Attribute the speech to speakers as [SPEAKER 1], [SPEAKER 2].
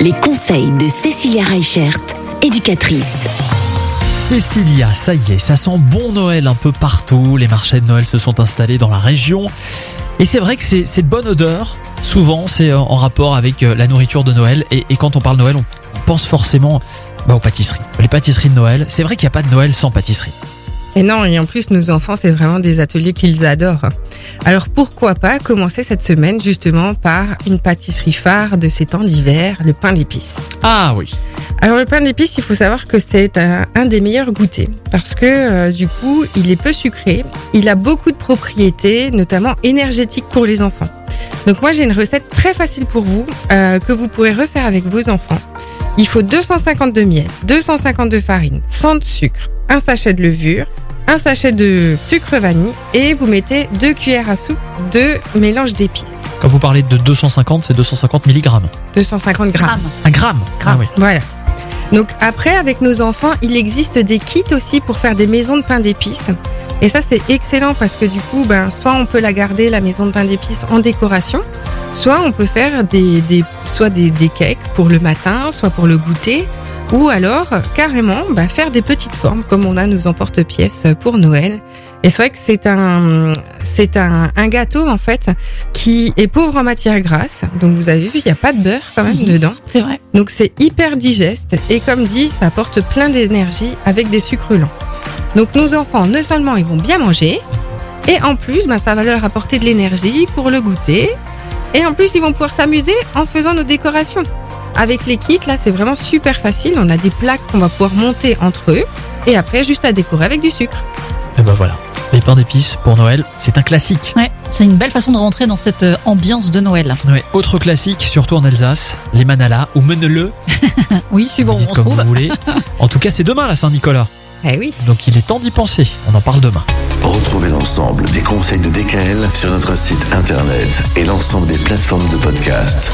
[SPEAKER 1] Les conseils de Cécilia Reichert, éducatrice.
[SPEAKER 2] Cécilia, ça y est, ça sent bon Noël un peu partout. Les marchés de Noël se sont installés dans la région. Et c'est vrai que c'est de bonne odeur. Souvent, c'est euh, en rapport avec euh, la nourriture de Noël. Et, et quand on parle Noël, on pense forcément bah, aux pâtisseries. Les pâtisseries de Noël. C'est vrai qu'il n'y a pas de Noël sans pâtisserie.
[SPEAKER 3] Et non, et en plus, nos enfants, c'est vraiment des ateliers qu'ils adorent. Alors pourquoi pas commencer cette semaine justement par une pâtisserie phare de ces temps d'hiver, le pain d'épices.
[SPEAKER 2] Ah oui.
[SPEAKER 3] Alors le pain d'épices, il faut savoir que c'est un, un des meilleurs goûters parce que euh, du coup, il est peu sucré, il a beaucoup de propriétés, notamment énergétiques pour les enfants. Donc moi, j'ai une recette très facile pour vous euh, que vous pourrez refaire avec vos enfants. Il faut 250 de miel, 250 de farine, 100 de sucre, un sachet de levure, un sachet de sucre vanille et vous mettez deux cuillères à soupe de mélange d'épices.
[SPEAKER 2] Quand vous parlez de 250, c'est 250 mg.
[SPEAKER 3] 250 grammes.
[SPEAKER 2] Un gramme.
[SPEAKER 3] Gramme.
[SPEAKER 2] Ah oui.
[SPEAKER 3] Voilà. Donc après, avec nos enfants, il existe des kits aussi pour faire des maisons de pain d'épices. Et ça, c'est excellent parce que du coup, ben, soit on peut la garder, la maison de pain d'épices, en décoration, soit on peut faire des, des, soit des, des cakes pour le matin, soit pour le goûter, ou alors carrément ben, faire des petites formes comme on a nos emporte-pièces pour Noël. Et c'est vrai que c'est un, c'est un, un gâteau en fait qui est pauvre en matière grasse. Donc vous avez vu, il n'y a pas de beurre quand même dedans.
[SPEAKER 4] C'est vrai.
[SPEAKER 3] Donc c'est hyper digeste et comme dit, ça apporte plein d'énergie avec des sucres lents. Donc nos enfants, non seulement ils vont bien manger, et en plus, ben, ça va leur apporter de l'énergie pour le goûter. Et en plus, ils vont pouvoir s'amuser en faisant nos décorations. Avec les kits, là, c'est vraiment super facile. On a des plaques qu'on va pouvoir monter entre eux. Et après, juste à décorer avec du sucre.
[SPEAKER 2] Et ben voilà. Les pains d'épices pour Noël, c'est un classique.
[SPEAKER 4] Ouais, c'est une belle façon de rentrer dans cette euh, ambiance de Noël.
[SPEAKER 2] Ouais, autre classique, surtout en Alsace, les manala ou menele,
[SPEAKER 4] Oui, suivant
[SPEAKER 2] vous
[SPEAKER 4] où
[SPEAKER 2] dites
[SPEAKER 4] on
[SPEAKER 2] comme
[SPEAKER 4] trouve.
[SPEAKER 2] vous voulez. En tout cas, c'est demain la Saint-Nicolas.
[SPEAKER 3] Eh oui.
[SPEAKER 2] Donc il est temps d'y penser. On en parle demain.
[SPEAKER 5] Retrouvez l'ensemble des conseils de DKL sur notre site internet et l'ensemble des plateformes de podcast.